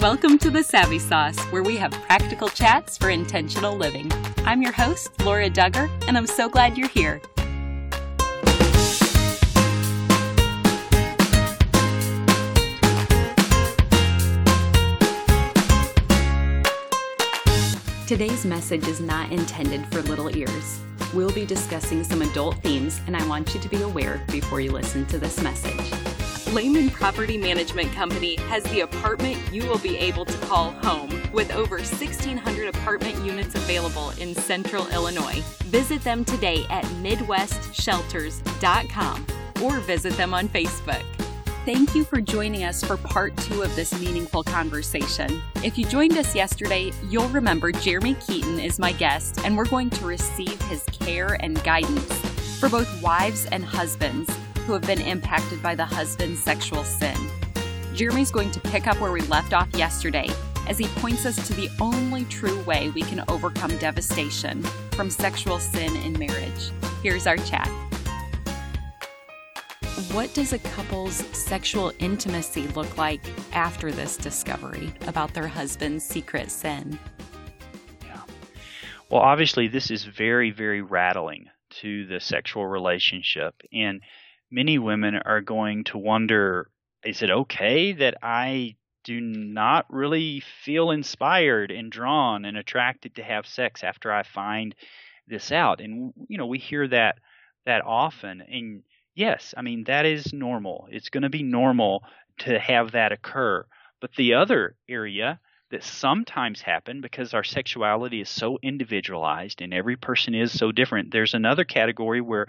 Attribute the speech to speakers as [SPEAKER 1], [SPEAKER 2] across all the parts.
[SPEAKER 1] Welcome to the Savvy Sauce, where we have practical chats for intentional living. I'm your host, Laura Dugger, and I'm so glad you're here. Today's message is not intended for little ears. We'll be discussing some adult themes, and I want you to be aware before you listen to this message. Leman Property Management Company has the apartment you will be able to call home with over 1,600 apartment units available in central Illinois. Visit them today at MidwestShelters.com or visit them on Facebook. Thank you for joining us for part two of this meaningful conversation. If you joined us yesterday, you'll remember Geremy Keeton is my guest, and we're going to receive his care and guidance for both wives and husbands who have been impacted by the husband's sexual sin. Geremy's going to pick up where we left off yesterday as he points us to the only true way we can overcome devastation from sexual sin in marriage. Here's our chat. What does a couple's sexual intimacy look like after this discovery about their husband's secret sin?
[SPEAKER 2] Yeah. Well, obviously, this is very, very rattling to the sexual relationship. And many women are going to wonder is it okay that I do not really feel inspired and drawn and attracted to have sex after I find this out? And you know, we hear that that often and yes, I mean that is normal. It's going to be normal to have that occur. But the other area that sometimes happen because our sexuality is so individualized and every person is so different. There's another category where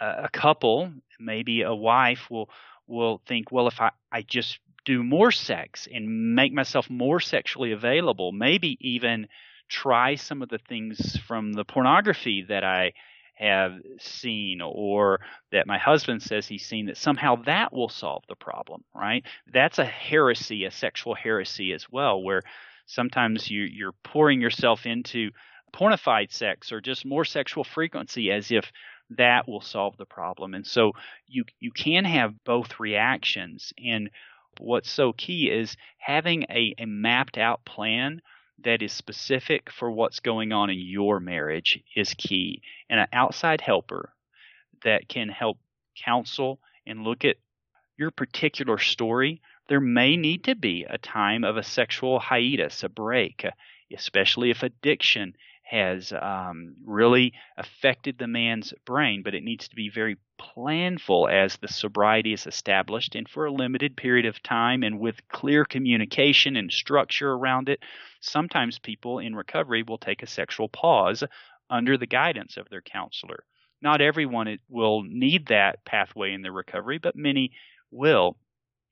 [SPEAKER 2] a couple, maybe a wife, will will think, well, if I, I just do more sex and make myself more sexually available, maybe even try some of the things from the pornography that I have seen or that my husband says he's seen that somehow that will solve the problem, right? That's a heresy, a sexual heresy as well, where sometimes you, you're pouring yourself into pornified sex or just more sexual frequency as if that will solve the problem. And so you you can have both reactions. And what's so key is having a, a mapped out plan that is specific for what's going on in your marriage is key. And an outside helper that can help counsel and look at your particular story, there may need to be a time of a sexual hiatus, a break, especially if addiction has um, really affected the man's brain, but it needs to be very planful as the sobriety is established and for a limited period of time and with clear communication and structure around it. Sometimes people in recovery will take a sexual pause under the guidance of their counselor. Not everyone will need that pathway in their recovery, but many will.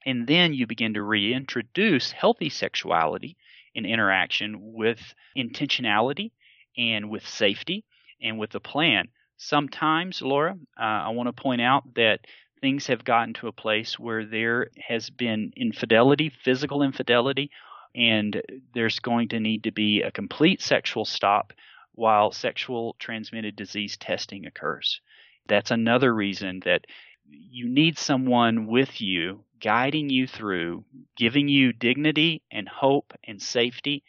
[SPEAKER 2] And then you begin to reintroduce healthy sexuality in interaction with intentionality and with safety and with a plan. Sometimes, Laura, uh, I want to point out that things have gotten to a place where there has been infidelity, physical infidelity, and there's going to need to be a complete sexual stop while sexual transmitted disease testing occurs. That's another reason that you need someone with you, guiding you through, giving you dignity and hope and safety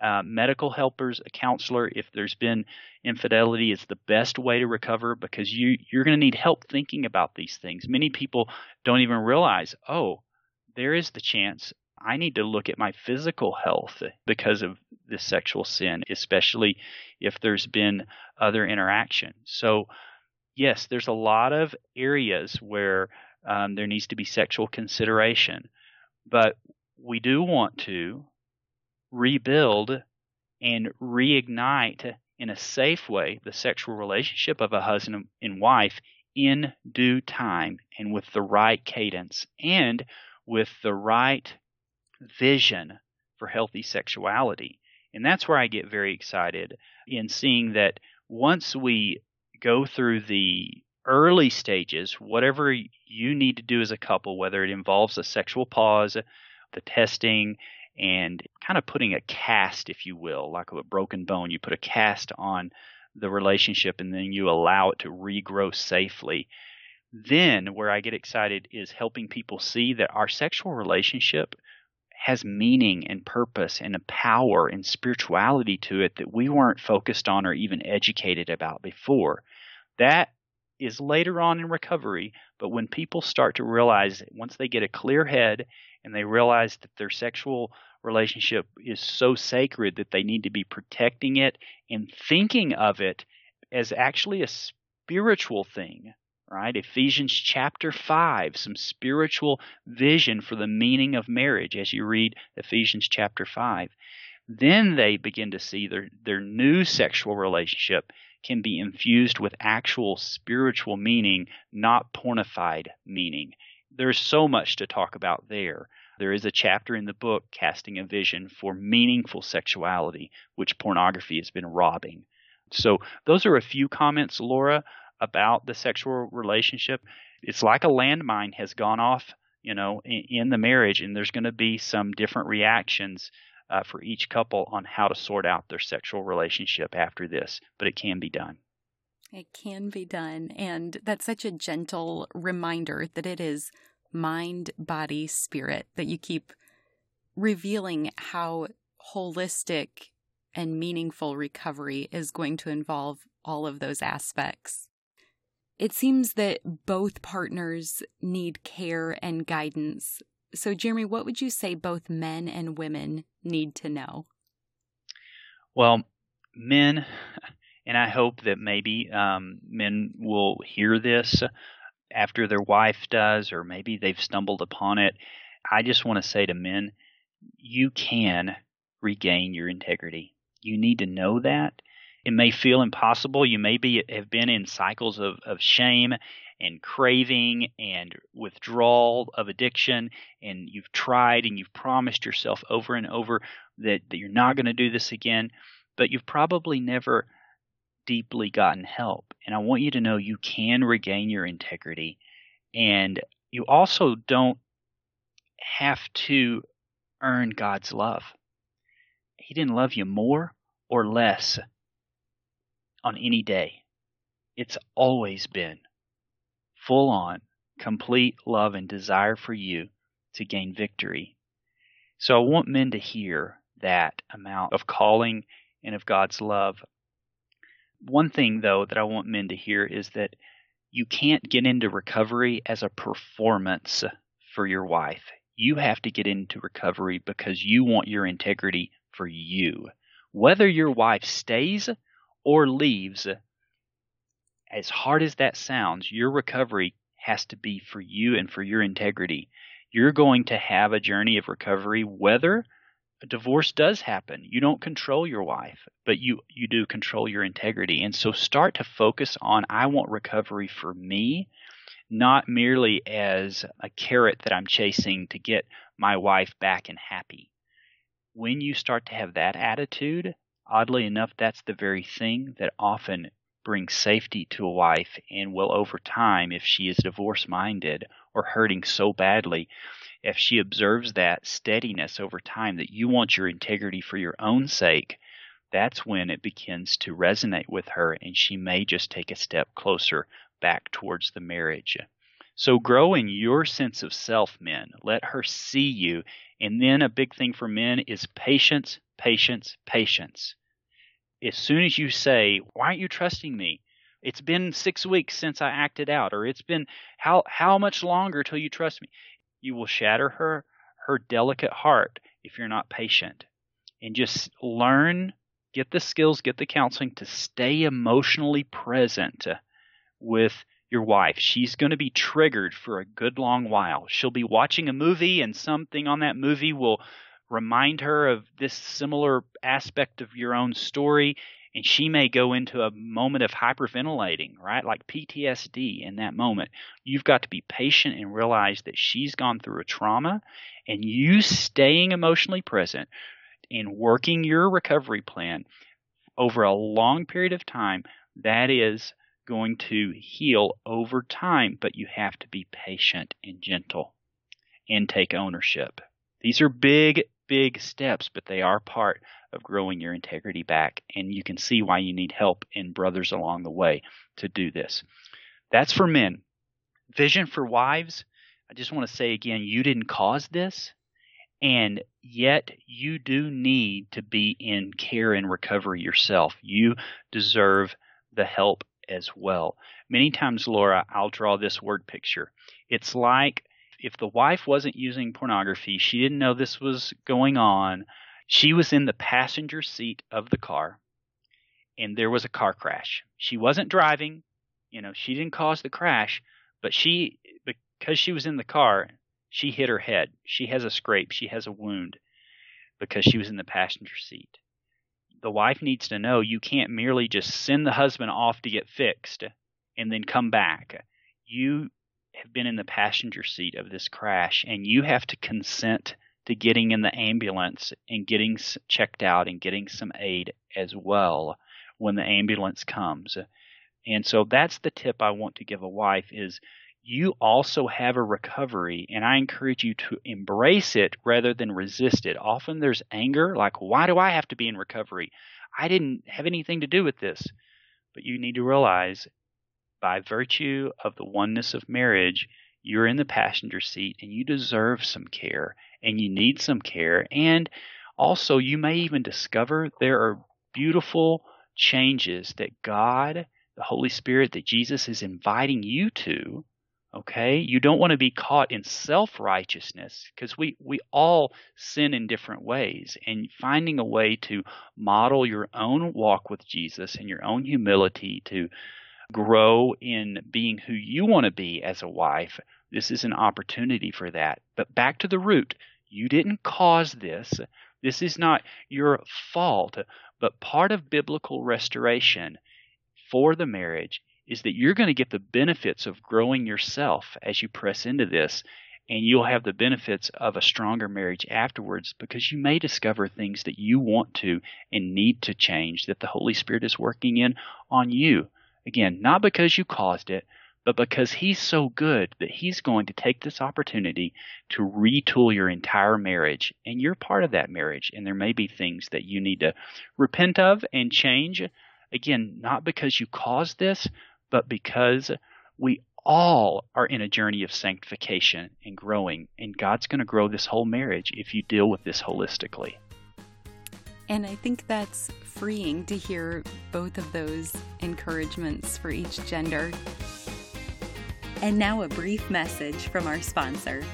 [SPEAKER 2] uh, medical helpers, a counselor. If there's been infidelity, is the best way to recover because you you're going to need help thinking about these things. Many people don't even realize, oh, there is the chance I need to look at my physical health because of this sexual sin, especially if there's been other interaction. So, yes, there's a lot of areas where um, there needs to be sexual consideration, but we do want to rebuild and reignite in a safe way the sexual relationship of a husband and wife in due time and with the right cadence and with the right vision for healthy sexuality. And that's where I get very excited in seeing that once we go through the early stages, whatever you need to do as a couple, whether it involves a sexual pause, the testing, and kind of putting a cast, if you will, like a broken bone. You put a cast on the relationship and then you allow it to regrow safely. Then, where I get excited is helping people see that our sexual relationship has meaning and purpose and a power and spirituality to it that we weren't focused on or even educated about before. That is later on in recovery, but when people start to realize once they get a clear head and they realize that their sexual relationship is so sacred that they need to be protecting it and thinking of it as actually a spiritual thing right? Ephesians chapter 5, some spiritual vision for the meaning of marriage as you read Ephesians chapter 5. Then they begin to see their, their new sexual relationship can be infused with actual spiritual meaning, not pornified meaning. There's so much to talk about there. There is a chapter in the book, Casting a Vision, for meaningful sexuality, which pornography has been robbing. So, those are a few comments, Laura, about the sexual relationship. It's like a landmine has gone off, you know, in, the marriage, and there's going to be some different reactions uh, for each couple on how to sort out their sexual relationship after this, but it can be done.
[SPEAKER 1] It can be done. And that's such a gentle reminder that it is mind, body, spirit that you keep revealing how holistic and meaningful recovery is going to involve all of those aspects. It seems that both partners need care and guidance. So, Geremy, what would you say both men and women need to know?
[SPEAKER 2] Well, men, and I hope that maybe um, men will hear this after their wife does, or maybe they've stumbled upon it. I just want to say to men, you can regain your integrity. You need to know that it may feel impossible. You may be have been in cycles of, of shame and craving and withdrawal of addiction, and you've tried and you've promised yourself over and over that, that you're not going to do this again, but you've probably never deeply gotten help. And I want you to know you can regain your integrity. And you also don't have to earn God's love. He didn't love you more or less on any day. It's always been full on, complete love and desire for you to gain victory. So I want men to hear that amount of calling and of God's love. One thing, though, that I want men to hear is that you can't get into recovery as a performance for your wife. You have to get into recovery because you want your integrity for you. Whether your wife stays or leaves, as hard as that sounds, your recovery has to be for you and for your integrity. You're going to have a journey of recovery whether a divorce does happen. You don't control your wife, but you you do control your integrity. And so start to focus on I want recovery for me, not merely as a carrot that I'm chasing to get my wife back and happy. When you start to have that attitude, Oddly enough, that's the very thing that often brings safety to a wife and will, over time, if she is divorce minded or hurting so badly, if she observes that steadiness over time that you want your integrity for your own sake, that's when it begins to resonate with her and she may just take a step closer back towards the marriage. So grow in your sense of self, men. Let her see you. And then a big thing for men is patience, patience, patience. As soon as you say, "Why aren't you trusting me?" It's been 6 weeks since I acted out or it's been how how much longer till you trust me? You will shatter her her delicate heart if you're not patient. And just learn, get the skills, get the counseling to stay emotionally present with your wife. She's going to be triggered for a good long while. She'll be watching a movie and something on that movie will remind her of this similar aspect of your own story and she may go into a moment of hyperventilating, right? Like PTSD in that moment. You've got to be patient and realize that she's gone through a trauma and you staying emotionally present and working your recovery plan over a long period of time, that is going to heal over time, but you have to be patient and gentle and take ownership. These are big big steps, but they are part of growing your integrity back. And you can see why you need help and brothers along the way to do this. That's for men. Vision for wives. I just want to say again, you didn't cause this. And yet, you do need to be in care and recovery yourself. You deserve the help as well. Many times, Laura, I'll draw this word picture. It's like if the wife wasn't using pornography, she didn't know this was going on. She was in the passenger seat of the car, and there was a car crash. She wasn't driving, you know, she didn't cause the crash, but she, because she was in the car, she hit her head. She has a scrape. She has a wound because she was in the passenger seat. The wife needs to know you can't merely just send the husband off to get fixed and then come back. You have been in the passenger seat of this crash and you have to consent to getting in the ambulance and getting checked out and getting some aid as well when the ambulance comes. And so that's the tip I want to give a wife is you also have a recovery and I encourage you to embrace it rather than resist it. Often there's anger like why do I have to be in recovery? I didn't have anything to do with this. But you need to realize by virtue of the oneness of marriage, you're in the passenger seat and you deserve some care and you need some care. And also, you may even discover there are beautiful changes that God, the Holy Spirit, that Jesus is inviting you to. Okay? You don't want to be caught in self righteousness because we, we all sin in different ways. And finding a way to model your own walk with Jesus and your own humility to grow in being who you want to be as a wife, this is an opportunity for that. But back to the root. You didn't cause this. This is not your fault. But part of biblical restoration for the marriage is that you're going to get the benefits of growing yourself as you press into this. And you'll have the benefits of a stronger marriage afterwards because you may discover things that you want to and need to change that the Holy Spirit is working in on you. Again, not because you caused it, but because He's so good that He's going to take this opportunity to retool your entire marriage. And you're part of that marriage. And there may be things that you need to repent of and change. Again, not because you caused this, but because we all are in a journey of sanctification and growing. And God's going to grow this whole marriage if you deal with this holistically.
[SPEAKER 1] And I think that's freeing to hear both of those encouragements for each gender. And now a brief message from our sponsor.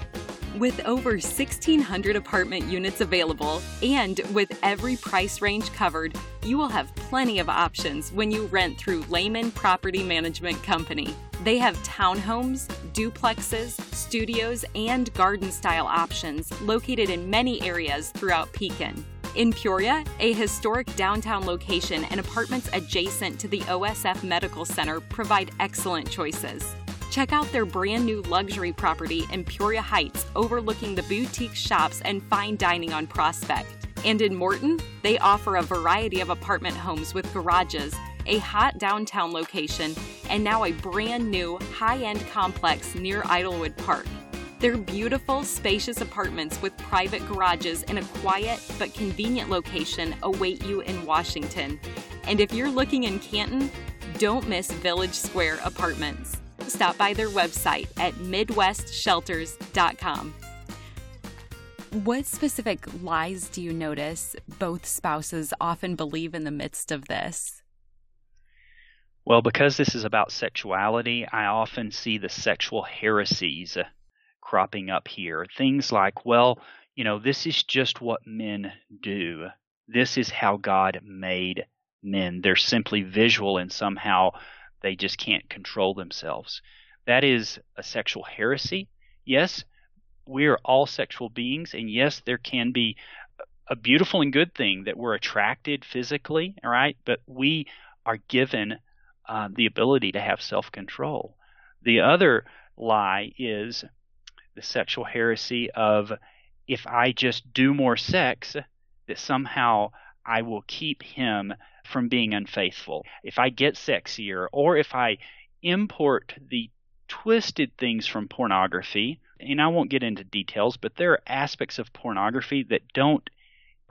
[SPEAKER 1] With over 1,600 apartment units available and with every price range covered, you will have plenty of options when you rent through Leman Property Management Company. They have townhomes, duplexes, studios, and garden style options located in many areas throughout Pekin. In Peoria, a historic downtown location and apartments adjacent to the OSF Medical Center provide excellent choices. Check out their brand new luxury property in Peoria Heights, overlooking the boutique shops and fine dining on Prospect. And in Morton, they offer a variety of apartment homes with garages, a hot downtown location, and now a brand new high end complex near Idlewood Park. Their beautiful, spacious apartments with private garages in a quiet but convenient location await you in Washington. And if you're looking in Canton, don't miss Village Square Apartments. Stop by their website at MidwestShelters.com. What specific lies do you notice both spouses often believe in the midst of this?
[SPEAKER 2] Well, because this is about sexuality, I often see the sexual heresies cropping up here. Things like, well, you know, this is just what men do. This is how God made men. They're simply visual and somehow they just can't control themselves. That is a sexual heresy. Yes, we are all sexual beings, and yes, there can be a beautiful and good thing that we're attracted physically, all right, but we are given uh, the ability to have self control. The other lie is the sexual heresy of if I just do more sex, that somehow I will keep him from being unfaithful. If I get sexier, or if I import the twisted things from pornography, and I won't get into details, but there are aspects of pornography that don't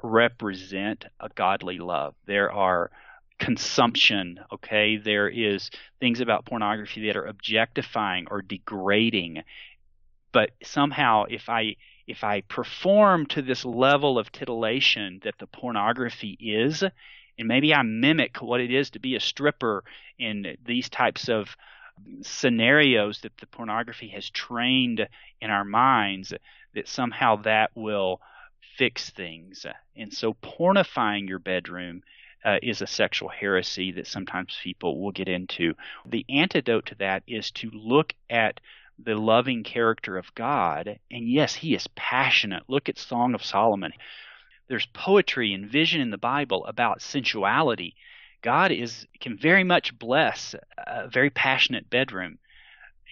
[SPEAKER 2] represent a godly love. There are consumption, okay? There is things about pornography that are objectifying or degrading but somehow if I if I perform to this level of titillation that the pornography is, and maybe I mimic what it is to be a stripper in these types of scenarios that the pornography has trained in our minds, that somehow that will fix things. And so pornifying your bedroom uh, is a sexual heresy that sometimes people will get into. The antidote to that is to look at the loving character of God. And yes, He is passionate. Look at Song of Solomon. There's poetry and vision in the Bible about sensuality. God is can very much bless a very passionate bedroom,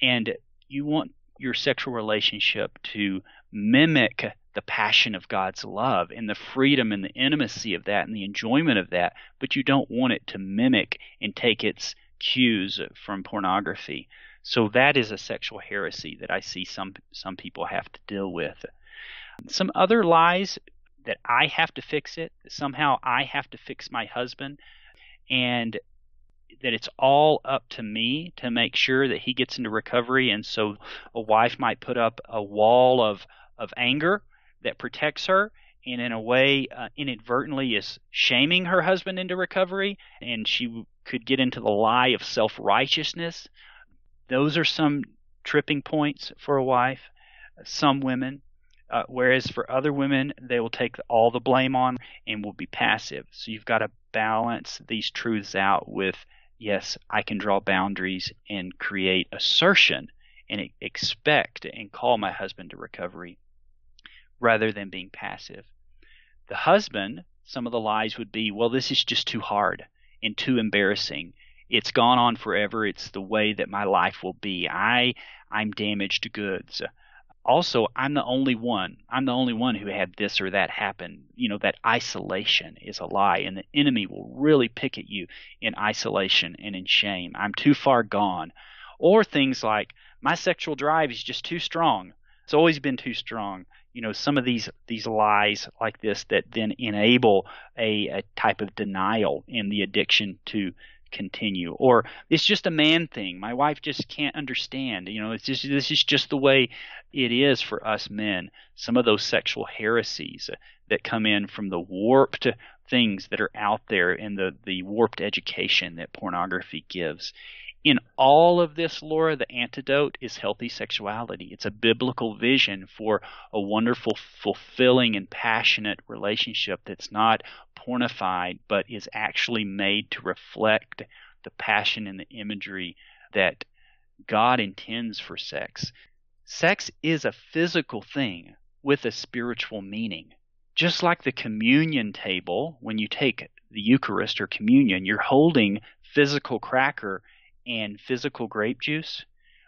[SPEAKER 2] and you want your sexual relationship to mimic the passion of God's love and the freedom and the intimacy of that and the enjoyment of that, but you don't want it to mimic and take its cues from pornography. So that is a sexual heresy that I see some some people have to deal with. Some other lies that I have to fix it, somehow I have to fix my husband and that it's all up to me to make sure that he gets into recovery and so a wife might put up a wall of of anger that protects her and in a way uh, inadvertently is shaming her husband into recovery and she could get into the lie of self-righteousness those are some tripping points for a wife some women uh, whereas for other women they will take all the blame on and will be passive so you've got to balance these truths out with yes i can draw boundaries and create assertion and expect and call my husband to recovery rather than being passive. The husband, some of the lies would be, well, this is just too hard and too embarrassing. It's gone on forever. It's the way that my life will be. I I'm damaged goods. Also, I'm the only one. I'm the only one who had this or that happen. You know, that isolation is a lie, and the enemy will really pick at you in isolation and in shame. I'm too far gone. Or things like, my sexual drive is just too strong. It's always been too strong you know some of these these lies like this that then enable a, a type of denial in the addiction to continue or it's just a man thing. My wife just can't understand you know it's just this is just the way it is for us men. Some of those sexual heresies that come in from the warped things that are out there and the the warped education that pornography gives in all of this, Laura, the antidote is healthy sexuality. It's a biblical vision for a wonderful, fulfilling, and passionate relationship that's not pornified, but is actually made to reflect the passion and the imagery that God intends for sex. Sex is a physical thing with a spiritual meaning. Just like the communion table, when you take the Eucharist or communion, you're holding physical cracker and physical grape juice,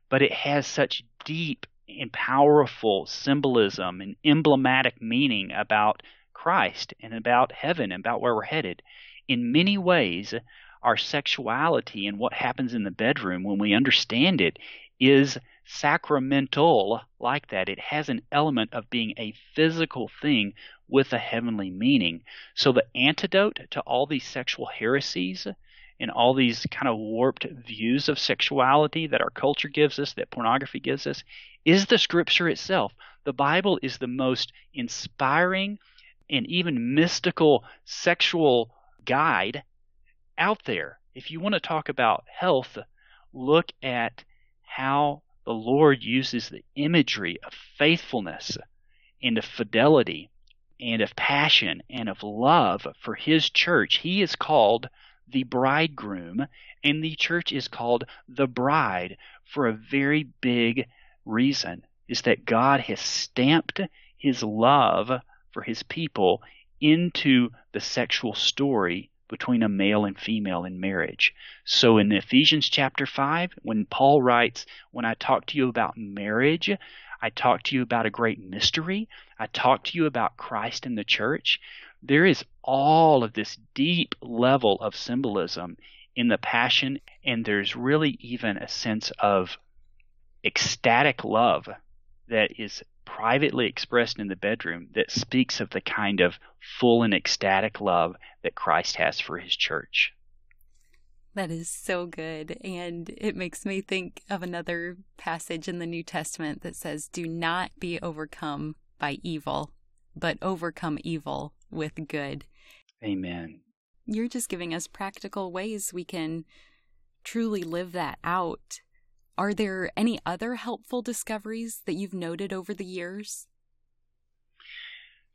[SPEAKER 2] but it has such deep and powerful symbolism and emblematic meaning about Christ and about heaven and about where we're headed. In many ways, our sexuality and what happens in the bedroom when we understand it is sacramental like that. It has an element of being a physical thing with a heavenly meaning. So the antidote to all these sexual heresies in all these kind of warped views of sexuality that our culture gives us, that pornography gives us, is the scripture itself. The Bible is the most inspiring and even mystical sexual guide out there. If you want to talk about health, look at how the Lord uses the imagery of faithfulness and of fidelity and of passion and of love for His church. He is called the bridegroom, and the church is called the bride for a very big reason is that God has stamped his love for his people into the sexual story between a male and female in marriage. So in Ephesians chapter 5, when Paul writes, When I talk to you about marriage, I talk to you about a great mystery, I talk to you about Christ and the church, there is all of this deep level of symbolism in the passion, and there's really even a sense of ecstatic love that is privately expressed in the bedroom that speaks of the kind of full and ecstatic love that Christ has for his church.
[SPEAKER 1] That is so good. And it makes me think of another passage in the New Testament that says, Do not be overcome by evil, but overcome evil with good.
[SPEAKER 2] Amen.
[SPEAKER 1] You're just giving us practical ways we can truly live that out. Are there any other helpful discoveries that you've noted over the years?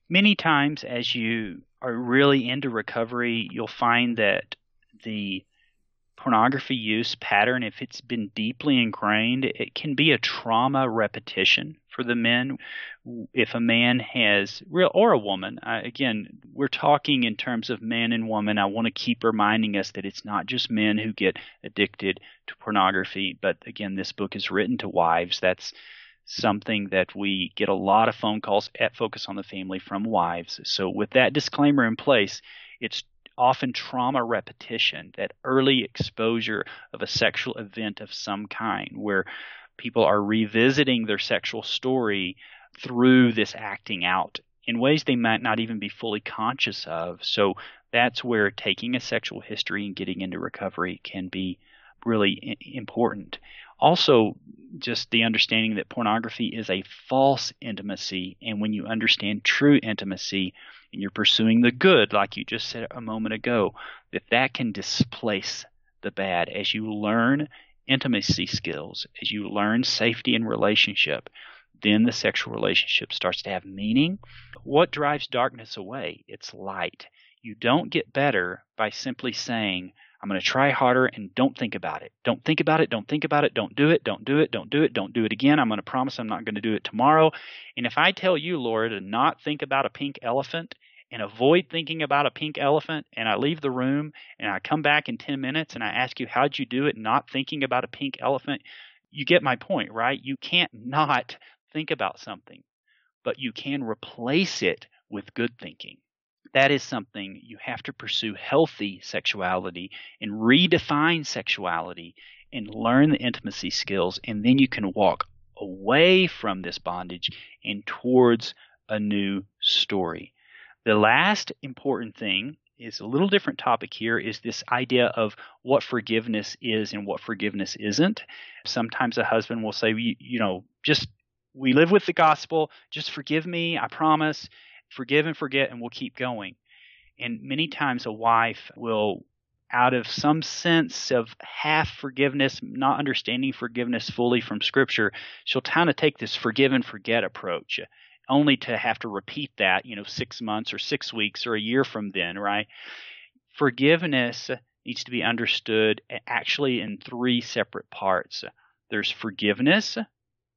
[SPEAKER 2] Many times, as you are really into recovery, you'll find that the pornography use pattern, if it's been deeply ingrained, it can be a trauma repetition for the men. If a man has real or a woman, uh, again, we're talking in terms of man and woman. I want to keep reminding us that it's not just men who get addicted to pornography, but again, this book is written to wives. That's something that we get a lot of phone calls at Focus on the Family from wives. So, with that disclaimer in place, it's often trauma repetition, that early exposure of a sexual event of some kind, where people are revisiting their sexual story through this acting out in ways they might not even be fully conscious of. So that's where taking a sexual history and getting into recovery can be really important. Also, just the understanding that pornography is a false intimacy, and when you understand true intimacy, and you're pursuing the good, like you just said a moment ago, that that can displace the bad as you learn intimacy skills, as you learn safety in relationship, then the sexual relationship starts to have meaning. What drives darkness away? It's light. You don't get better by simply saying, I'm going to try harder and don't think about it. Don't think about it. Don't think about it. Don't do it. Don't do it. Don't do it. Don't do it again. I'm going to promise I'm not going to do it tomorrow. And if I tell you, Laura, to not think about a pink elephant and avoid thinking about a pink elephant and I leave the room and I come back in 10 minutes and I ask you, how'd you do it not thinking about a pink elephant? You get my point, right? You can't not think about something, but you can replace it with good thinking that is something you have to pursue healthy sexuality and redefine sexuality and learn the intimacy skills, and then you can walk away from this bondage and towards a new story. The last important thing is a little different topic here is this idea of what forgiveness is and what forgiveness isn't. Sometimes a husband will say, you, you know, just we live with the gospel, just forgive me, I promise forgive and forget and we'll keep going. And many times a wife will, out of some sense of half forgiveness, not understanding forgiveness fully from Scripture, she'll kind of take this forgive and forget approach, only to have to repeat that, you know, six months or six weeks or a year from then, right? Forgiveness needs to be understood actually in three separate parts. There's forgiveness,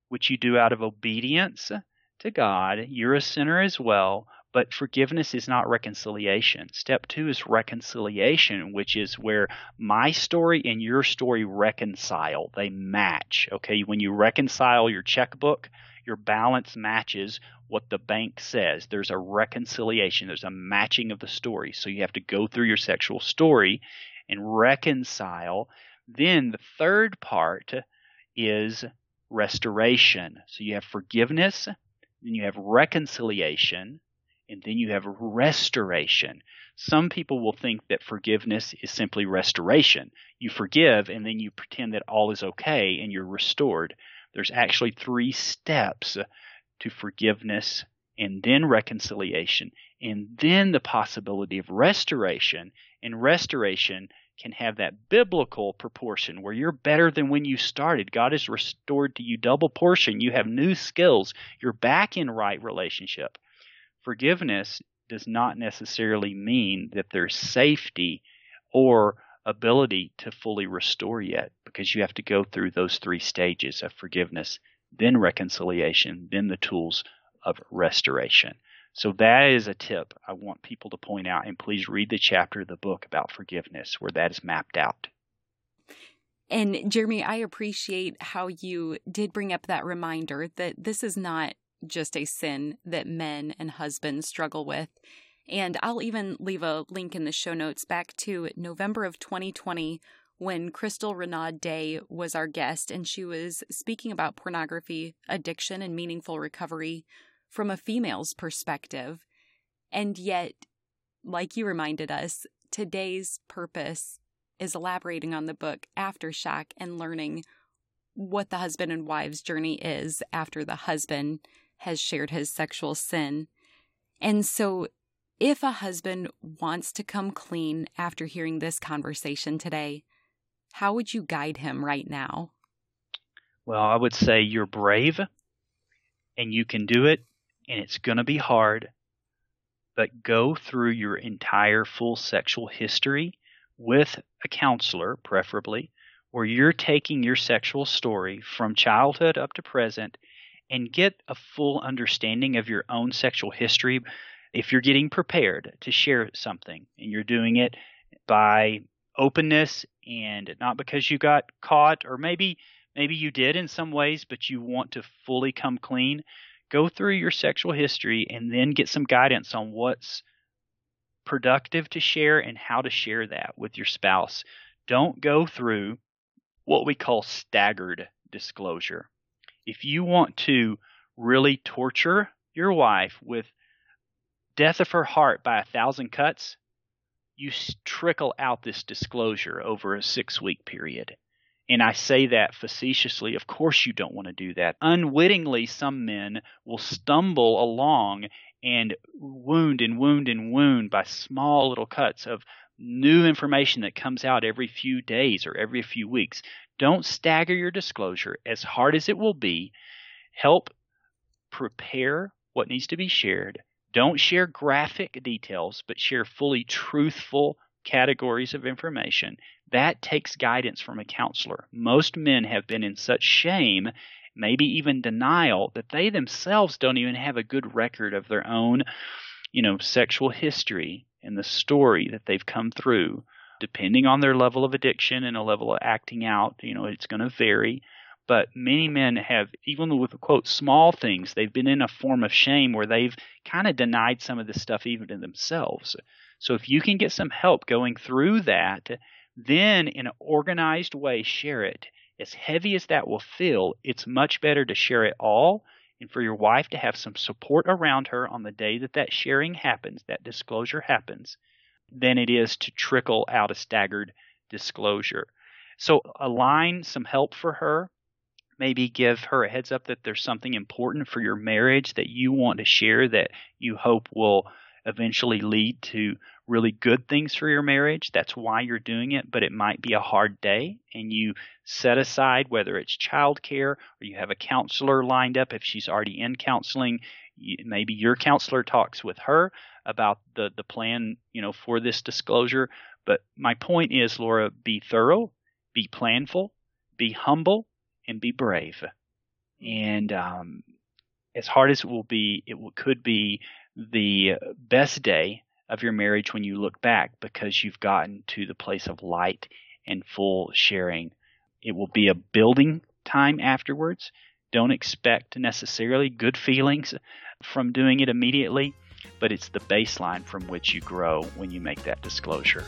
[SPEAKER 2] which you do out of obedience to God. You're a sinner as well, but forgiveness is not reconciliation. Step two is reconciliation, which is where my story and your story reconcile. They match. Okay, when you reconcile your checkbook, your balance matches what the bank says. There's a reconciliation, there's a matching of the story. So you have to go through your sexual story and reconcile. Then the third part is restoration. So you have forgiveness, then you have reconciliation, and then you have restoration. Some people will think that forgiveness is simply restoration. You forgive and then you pretend that all is okay and you're restored. There's actually three steps to forgiveness and then reconciliation and then the possibility of restoration. And restoration can have that biblical proportion where you're better than when you started. God has restored to you double portion. You have new skills. You're back in right relationship. Forgiveness does not necessarily mean that there's safety or ability to fully restore yet because you have to go through those three stages of forgiveness, then reconciliation, then the tools of restoration. So that is a tip I want people to point out, and please read the chapter of the book about forgiveness where that is mapped out.
[SPEAKER 1] And Geremy, I appreciate how you did bring up that reminder that this is not just a sin that men and husbands struggle with. And I'll even leave a link in the show notes back to November of 2020 when Crystal Renaud Day was our guest and she was speaking about pornography, addiction, and meaningful recovery from a female's perspective. And yet, like you reminded us, today's purpose is elaborating on the book Aftershock and learning what the husband and wife's journey is after the husband has shared his sexual sin. And so, if a husband wants to come clean after hearing this conversation today, how would you guide him right now?
[SPEAKER 2] Well, I would say you're brave and you can do it, and it's going to be hard, but go through your entire full sexual history with a counselor, preferably, where you're taking your sexual story from childhood up to present and get a full understanding of your own sexual history if you're getting prepared to share something and you're doing it by openness and not because you got caught or maybe maybe you did in some ways but you want to fully come clean go through your sexual history and then get some guidance on what's productive to share and how to share that with your spouse don't go through what we call staggered disclosure if you want to really torture your wife with death of her heart by a thousand cuts, you trickle out this disclosure over a six week period. And I say that facetiously. Of course, you don't want to do that. Unwittingly, some men will stumble along and wound and wound and wound by small little cuts of new information that comes out every few days or every few weeks. Don't stagger your disclosure as hard as it will be. Help prepare what needs to be shared don't share graphic details, but share fully truthful categories of information. That takes guidance from a counselor. Most men have been in such shame, maybe even denial, that they themselves don't even have a good record of their own, you know, sexual history and the story that they've come through. Depending on their level of addiction and a level of acting out, you know, it's going to vary. But many men have, even with quote small things, they've been in a form of shame where they've kind of denied some of this stuff even to themselves. So if you can get some help going through that, then in an organized way share it. As heavy as that will feel, it's much better to share it all and for your wife to have some support around her on the day that that sharing happens, that disclosure happens, than it is to trickle out a staggered disclosure. So align some help for her maybe give her a heads up that there's something important for your marriage that you want to share that you hope will eventually lead to really good things for your marriage. That's why you're doing it, but it might be a hard day and you set aside whether it's childcare or you have a counselor lined up if she's already in counseling. Maybe your counselor talks with her about the, the plan, you know, for this disclosure. But my point is, Laura, be thorough, be planful, be humble, and be brave. And um, as hard as it will be, it will, could be the best day of your marriage when you look back because you've gotten to the place of light and full sharing. It will be a building time afterwards. Don't expect necessarily good feelings from doing it immediately, but it's the baseline from which you grow when you make that disclosure.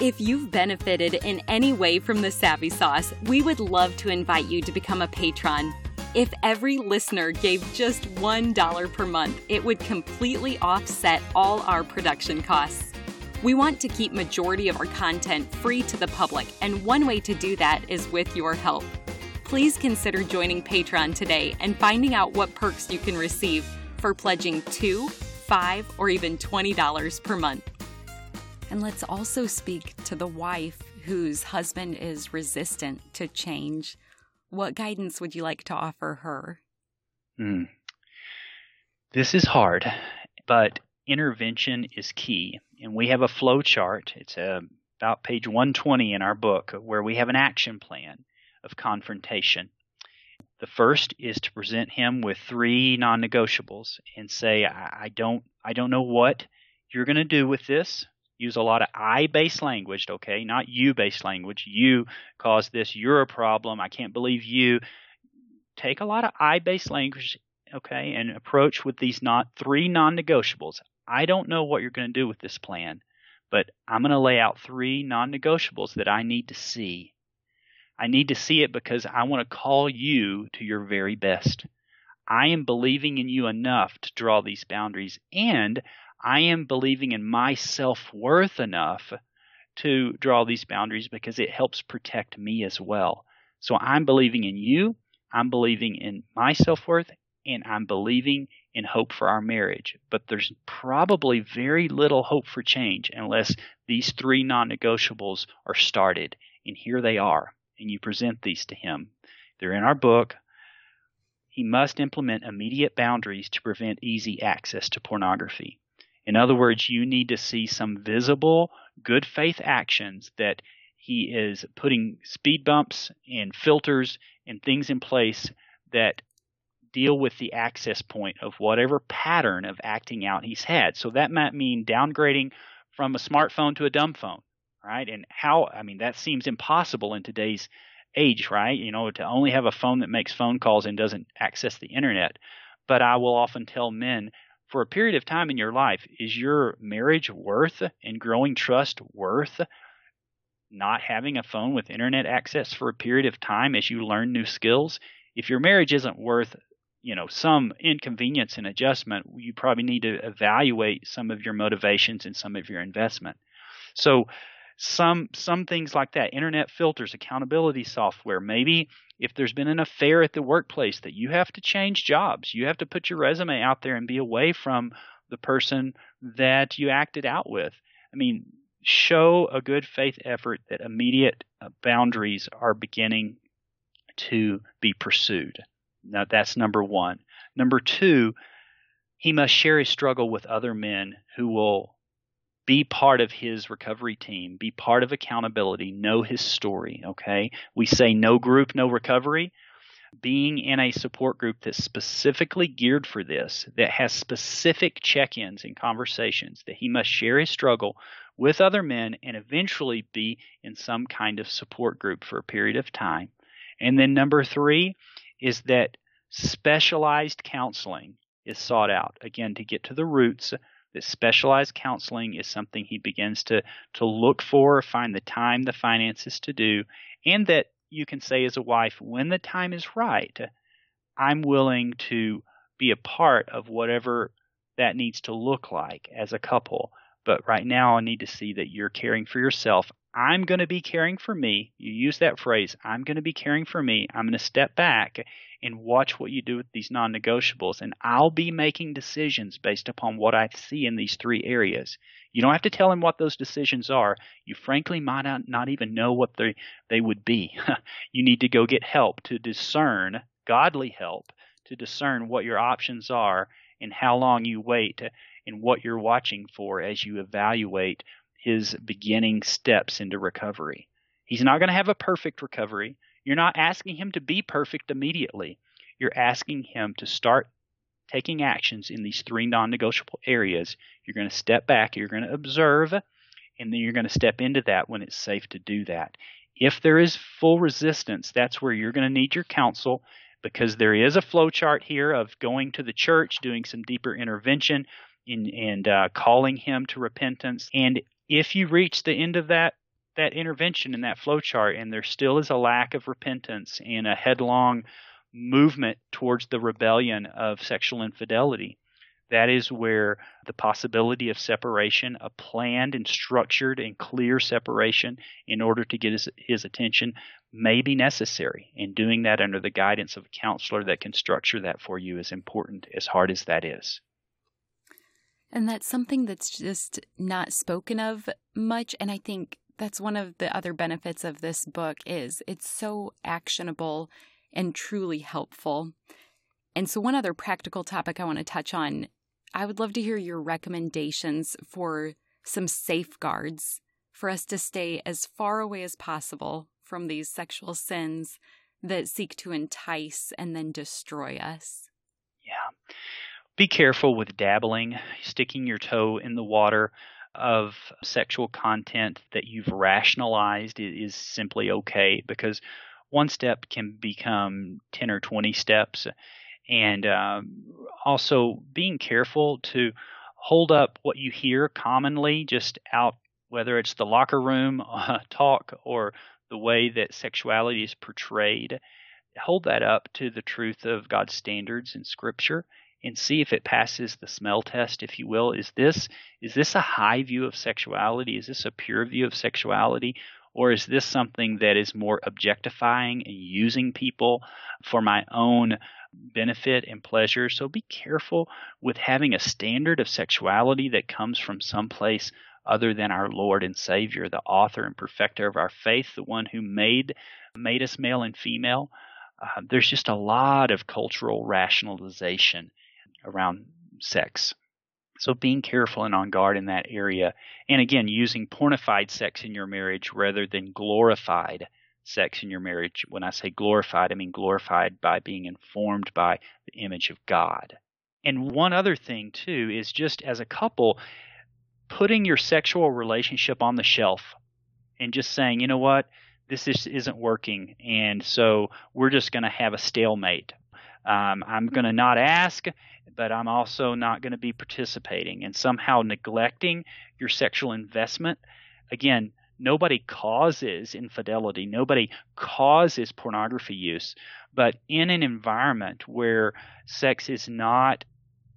[SPEAKER 1] If you've benefited in any way from the Savvy Sauce, we would love to invite you to become a patron. If every listener gave just $1 per month, it would completely offset all our production costs. We want to keep majority of our content free to the public, and one way to do that is with your help. Please consider joining Patreon today and finding out what perks you can receive for pledging 2, 5, or even $20 per month. And let's also speak to the wife whose husband is resistant to change. What guidance would you like to offer her?
[SPEAKER 2] Mm. This is hard, but intervention is key. And we have a flow chart. It's a, uh, about page 120 in our book where we have an action plan of confrontation. The first is to present him with three non-negotiables and say, I, I don't, I don't know what you're going to do with this, use a lot of I based language, okay, not you based language. You caused this, you're a problem, I can't believe you. Take a lot of I based language, okay, and approach with these not three non negotiables. I don't know what you're going to do with this plan, but I'm going to lay out three non negotiables that I need to see. I need to see it because I want to call you to your very best. I am believing in you enough to draw these boundaries, and I am believing in my self worth enough to draw these boundaries because it helps protect me as well. So I'm believing in you, I'm believing in my self worth, and I'm believing in hope for our marriage. But there's probably very little hope for change unless these three non negotiables are started. And here they are. And you present these to him. They're in our book. He must implement immediate boundaries to prevent easy access to pornography. In other words, you need to see some visible good faith actions that he is putting speed bumps and filters and things in place that deal with the access point of whatever pattern of acting out he's had. So that might mean downgrading from a smartphone to a dumb phone, right? And how, I mean, that seems impossible in today's age, right? You know, to only have a phone that makes phone calls and doesn't access the internet. But I will often tell men for a period of time in your life, is your marriage worth and growing trust worth not having a phone with internet access for a period of time as you learn new skills? If your marriage isn't worth you know some inconvenience and adjustment you probably need to evaluate some of your motivations and some of your investment so some some things like that internet filters accountability software. Maybe if there's been an affair at the workplace that you have to change jobs you have to put your resume out there and be away from the person that you acted out with. I mean show a good faith effort that immediate uh, boundaries are beginning to be pursued. Now that's number 1 number 2 he must share his struggle with other men who will be part of his recovery team, be part of accountability, know his story, okay? We say no group, no recovery. Being in a support group that's specifically geared for this, that has specific check ins and conversations, that he must share his struggle with other men and eventually be in some kind of support group for a period of time. And then number three is that specialized counseling is sought out, again, to get to the roots that specialized counseling is something he begins to to look for, find the time, the finances to do, and that you can say as a wife, when the time is right, I'm willing to be a part of whatever that needs to look like as a couple. But right now, I need to see that you're caring for yourself. I'm going to be caring for me. You use that phrase, I'm going to be caring for me. I'm going to step back and watch what you do with these non negotiables. And I'll be making decisions based upon what I see in these three areas. You don't have to tell him what those decisions are. You frankly might not, not even know what they, they would be. you need to go get help to discern, godly help, to discern what your options are and how long you wait and what you're watching for as you evaluate his beginning steps into recovery. He's not going to have a perfect recovery. You're not asking him to be perfect immediately. You're asking him to start taking actions in these three non negotiable areas. You're going to step back, you're going to observe, and then you're going to step into that when it's safe to do that. If there is full resistance, that's where you're going to need your counsel because there is a flow chart here of going to the church, doing some deeper intervention, in, and uh, calling him to repentance. And if you reach the end of that that intervention in that flow chart and there still is a lack of repentance and a headlong movement towards the rebellion of sexual infidelity that is where the possibility of separation, a planned and structured and clear separation in order to get his, his, attention, may be necessary. And doing that under the guidance of a counselor that can structure that for you is important, as hard as that is.
[SPEAKER 1] And that's something that's just not spoken of much. And I think that's one of the other benefits of this book is it's so actionable and truly helpful. And so one other practical topic I want to touch on, I would love to hear your recommendations for some safeguards for us to stay as far away as possible from these sexual sins that seek to entice and then destroy us.
[SPEAKER 2] Yeah. Be careful with dabbling, sticking your toe in the water of sexual content that you've rationalized is simply okay because one step can become 10 or 20 steps. And um, also being careful to hold up what you hear commonly just out, whether it's the locker room uh, talk or the way that sexuality is portrayed. Hold that up to the truth of God's standards in Scripture and see if it passes the smell test, if you will. Is this is this a high view of sexuality? Is this a pure view of sexuality? Or is this something that is more objectifying and using people for my own benefit and pleasure? So be careful with having a standard of sexuality that comes from someplace other than our Lord and Savior, the author and perfecter of our faith, the one who made made us male and female. Uh, there's just a lot of cultural rationalization around sex. So being careful and on guard in that area. And again, using pornified sex in your marriage rather than glorified sex in your marriage. When I say glorified, I mean glorified by being informed by the image of God. And one other thing, too, is just as a couple, putting your sexual relationship on the shelf and just saying, you know what, this is, isn't working. And so we're just going to have a stalemate. Um, I'm going to not ask, but I'm also not going to be participating and somehow neglecting your sexual investment. Again, nobody causes infidelity, nobody causes pornography use, but in an environment where sex is not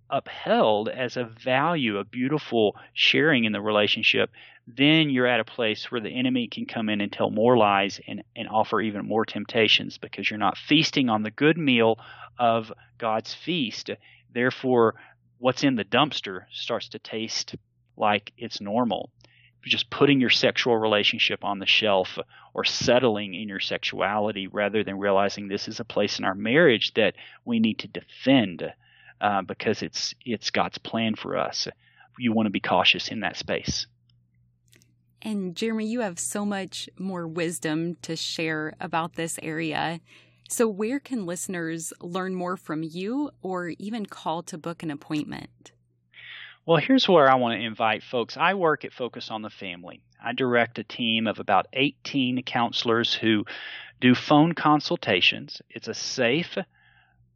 [SPEAKER 2] upheld as a value, a beautiful sharing in the relationship, then you're at a place where the enemy can come in and tell more lies and, and offer even more temptations because you're not feasting on the good meal of God's feast. Therefore, what's in the dumpster starts to taste like it's normal. Just putting your sexual relationship on the shelf or settling in your sexuality rather than realizing this is a place in our marriage that we need to defend uh, because it's it's God's plan for us. You want to be cautious in that space.
[SPEAKER 1] And Geremy, you have so much more wisdom to share about this area. So, where can listeners learn more from you or even call to book an appointment?
[SPEAKER 2] Well, here's where I want to invite folks. I work at Focus on the Family. I direct a team of about 18 counselors who do phone consultations. It's a safe,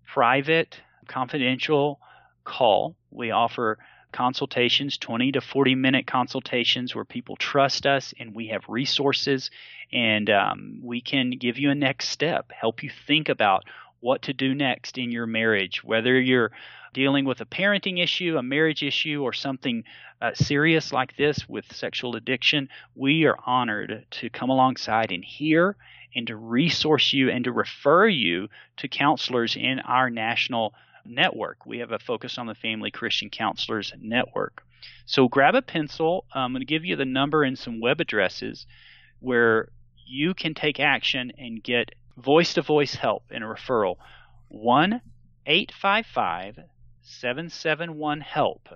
[SPEAKER 2] private, confidential call. We offer consultations, 20 to 40 minute consultations where people trust us and we have resources and um, we can give you a next step, help you think about what to do next in your marriage, whether you're dealing with a parenting issue, a marriage issue, or something uh, serious like this with sexual addiction. We are honored to come alongside and hear and to resource you and to refer you to counselors in our national network. We have a Focus on the Family Christian Counselors Network. So grab a pencil. I'm going to give you the number and some web addresses where you can take action and get voice to voice help and a referral. 1 855 771 HELP.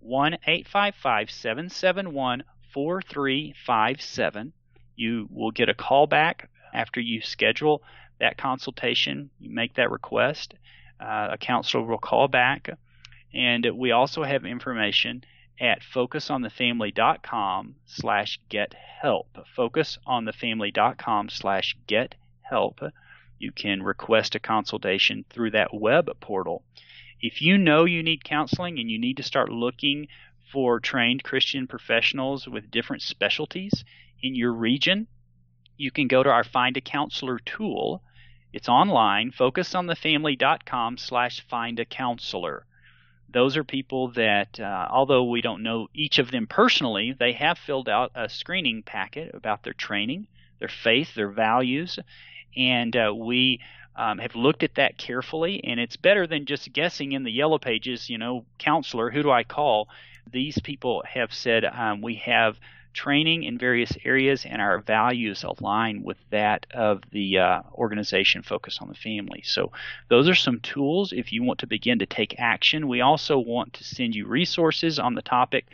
[SPEAKER 2] 1 855 771 4357. You will get a call back after you schedule that consultation. You make that request uh, a counselor will call back. And we also have information at focusonthefamily.com slash get help. Focusonthefamily.com slash get help. You can request a consultation through that web portal. If you know you need counseling and you need to start looking for trained Christian professionals with different specialties in your region, you can go to our Find a Counselor tool it's online, focusonthefamily.com slash find a counselor. Those are people that, uh, although we don't know each of them personally, they have filled out a screening packet about their training, their faith, their values, and uh, we um, have looked at that carefully. And it's better than just guessing in the yellow pages, you know, counselor, who do I call? These people have said um, we have training in various areas and our values align with that of the uh, organization Focus on the Family. So those are some tools if you want to begin to take action. We also want to send you resources on the topic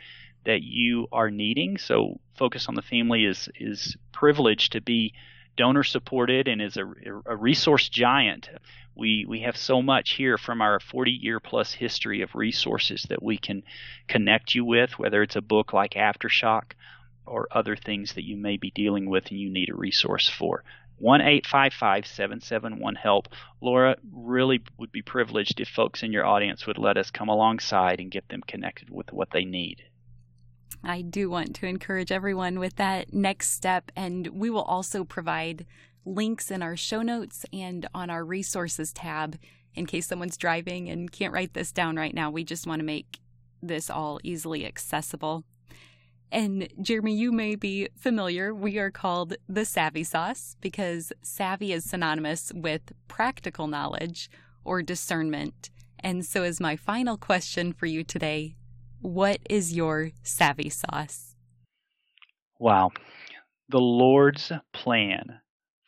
[SPEAKER 2] that you are needing. So focus on the family is is privileged to be donor supported and is a, a resource giant. We we have so much here from our 40 year plus history of resources that we can connect you with, whether it's a book like Aftershock or other things that you may be dealing with and you need a resource for. 1 855 771 HELP. Laura, really would be privileged if folks in your audience would let us come alongside and get them connected with what they need.
[SPEAKER 1] I do want to encourage everyone with that next step, and we will also provide links in our show notes and on our resources tab in case someone's driving and can't write this down right now. We just want to make this all easily accessible. And Geremy, you may be familiar. We are called the Savvy Sauce because savvy is synonymous with practical knowledge or discernment. And so, as my final question for you today, what is your savvy sauce?
[SPEAKER 2] Wow. The Lord's plan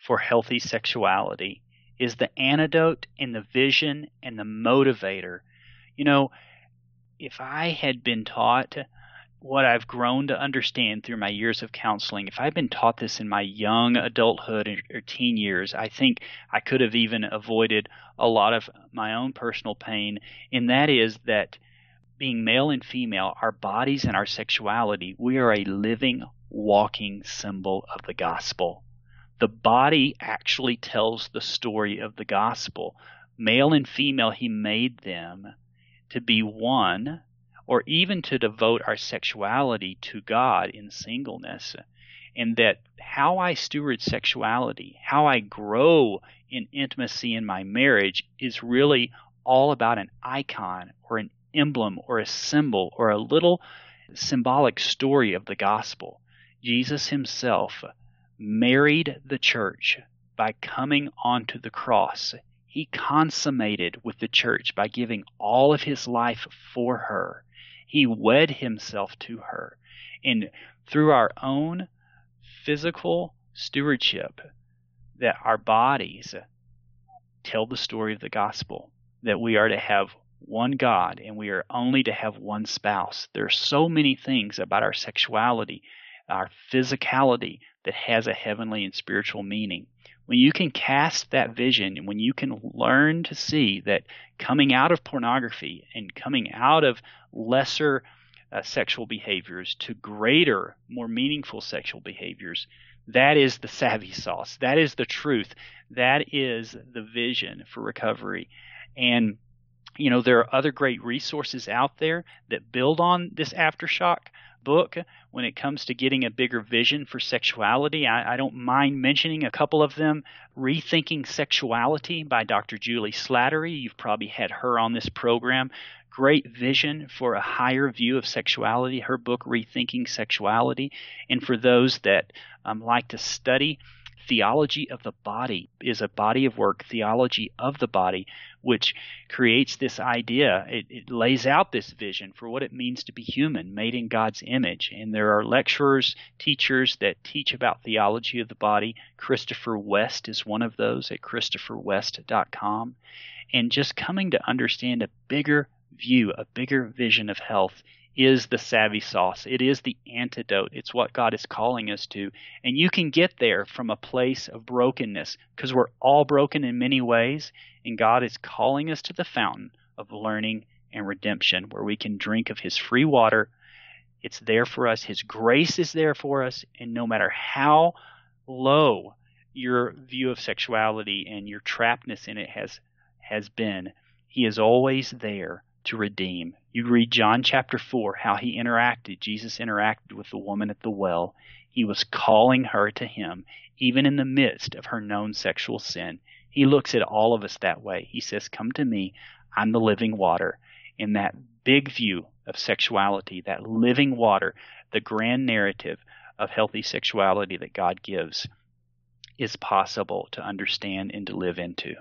[SPEAKER 2] for healthy sexuality is the antidote and the vision and the motivator. You know, if I had been taught what I've grown to understand through my years of counseling, if I'd been taught this in my young adulthood or teen years, I think I could have even avoided a lot of my own personal pain. And that is that being male and female, our bodies and our sexuality, we are a living, walking symbol of the gospel. The body actually tells the story of the gospel. Male and female, he made them to be one, or even to devote our sexuality to God in singleness. And that how I steward sexuality, how I grow in intimacy in my marriage, is really all about an icon or an emblem or a symbol or a little symbolic story of the gospel. Jesus himself married the church by coming onto the cross. He consummated with the church by giving all of his life for her. He wed himself to her. And through our own physical stewardship, that our bodies tell the story of the gospel, that we are to have one God and we are only to have one spouse. There are so many things about our sexuality, our physicality that has a heavenly and spiritual meaning. When you can cast that vision and when you can learn to see that coming out of pornography and coming out of lesser uh, sexual behaviors to greater, more meaningful sexual behaviors, that is the savvy sauce. That is the truth. That is the vision for recovery. And you know, there are other great resources out there that build on this aftershock book when it comes to getting a bigger vision for sexuality. I, I, don't mind mentioning a couple of them. Rethinking Sexuality by Dr. Juli Slattery. You've probably had her on this program. Great vision for a higher view of sexuality. Her book, Rethinking Sexuality. And for those that um, like to study, Theology of the Body is a body of work, Theology of the Body, which creates this idea. It, it, lays out this vision for what it means to be human, made in God's image. And there are lecturers, teachers that teach about theology of the body. Christopher West is one of those at christopherwest.com. And just coming to understand a bigger view, a bigger vision of health is the savvy sauce. It is the antidote. It's what God is calling us to. And you can get there from a place of brokenness because we're all broken in many ways. And God is calling us to the fountain of learning and redemption where we can drink of His free water. It's there for us. His grace is there for us. And no matter how low your view of sexuality and your trappedness in it has, has been, He is always there to redeem. You read John chapter 4, how he interacted. Jesus interacted with the woman at the well. He was calling her to him, even in the midst of her known sexual sin. He looks at all of us that way. He says, Come to me. I'm the living water. In that big view of sexuality, that living water, the grand narrative of healthy sexuality that God gives is possible to understand and to live into.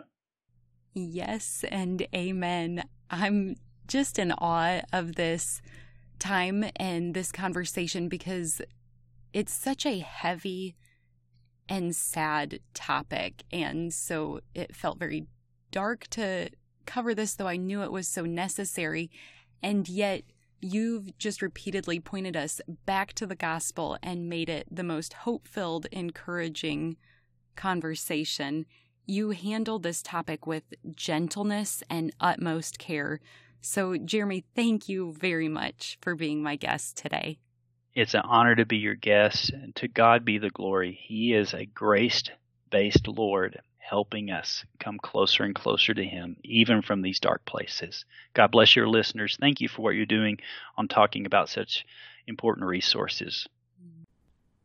[SPEAKER 1] Yes, and amen. I'm just in awe of this time and this conversation because it's such a heavy and sad topic. And so it felt very dark to cover this, though I knew it was so necessary. And yet, you've just repeatedly pointed us back to the gospel and made it the most hope filled, encouraging conversation. You handled this topic with gentleness and utmost care. So, Geremy, thank you very much for being my guest today.
[SPEAKER 2] It's an honor to be your guest. And to God be the glory. He is a grace based Lord helping us come closer and closer to Him, even from these dark places. God bless your listeners. Thank you for what you're doing on talking about such important resources.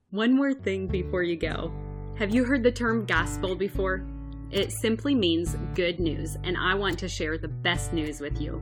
[SPEAKER 1] One more thing before you go. Have you heard the term gospel before? It simply means good news, and I want to share the best news with you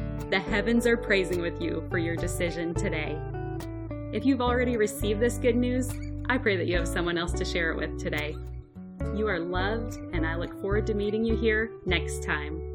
[SPEAKER 1] The heavens are praising with you for your decision today." If you've already received this good news, I pray that you have someone else to share it with today. You are loved, and I look forward to meeting you here next time.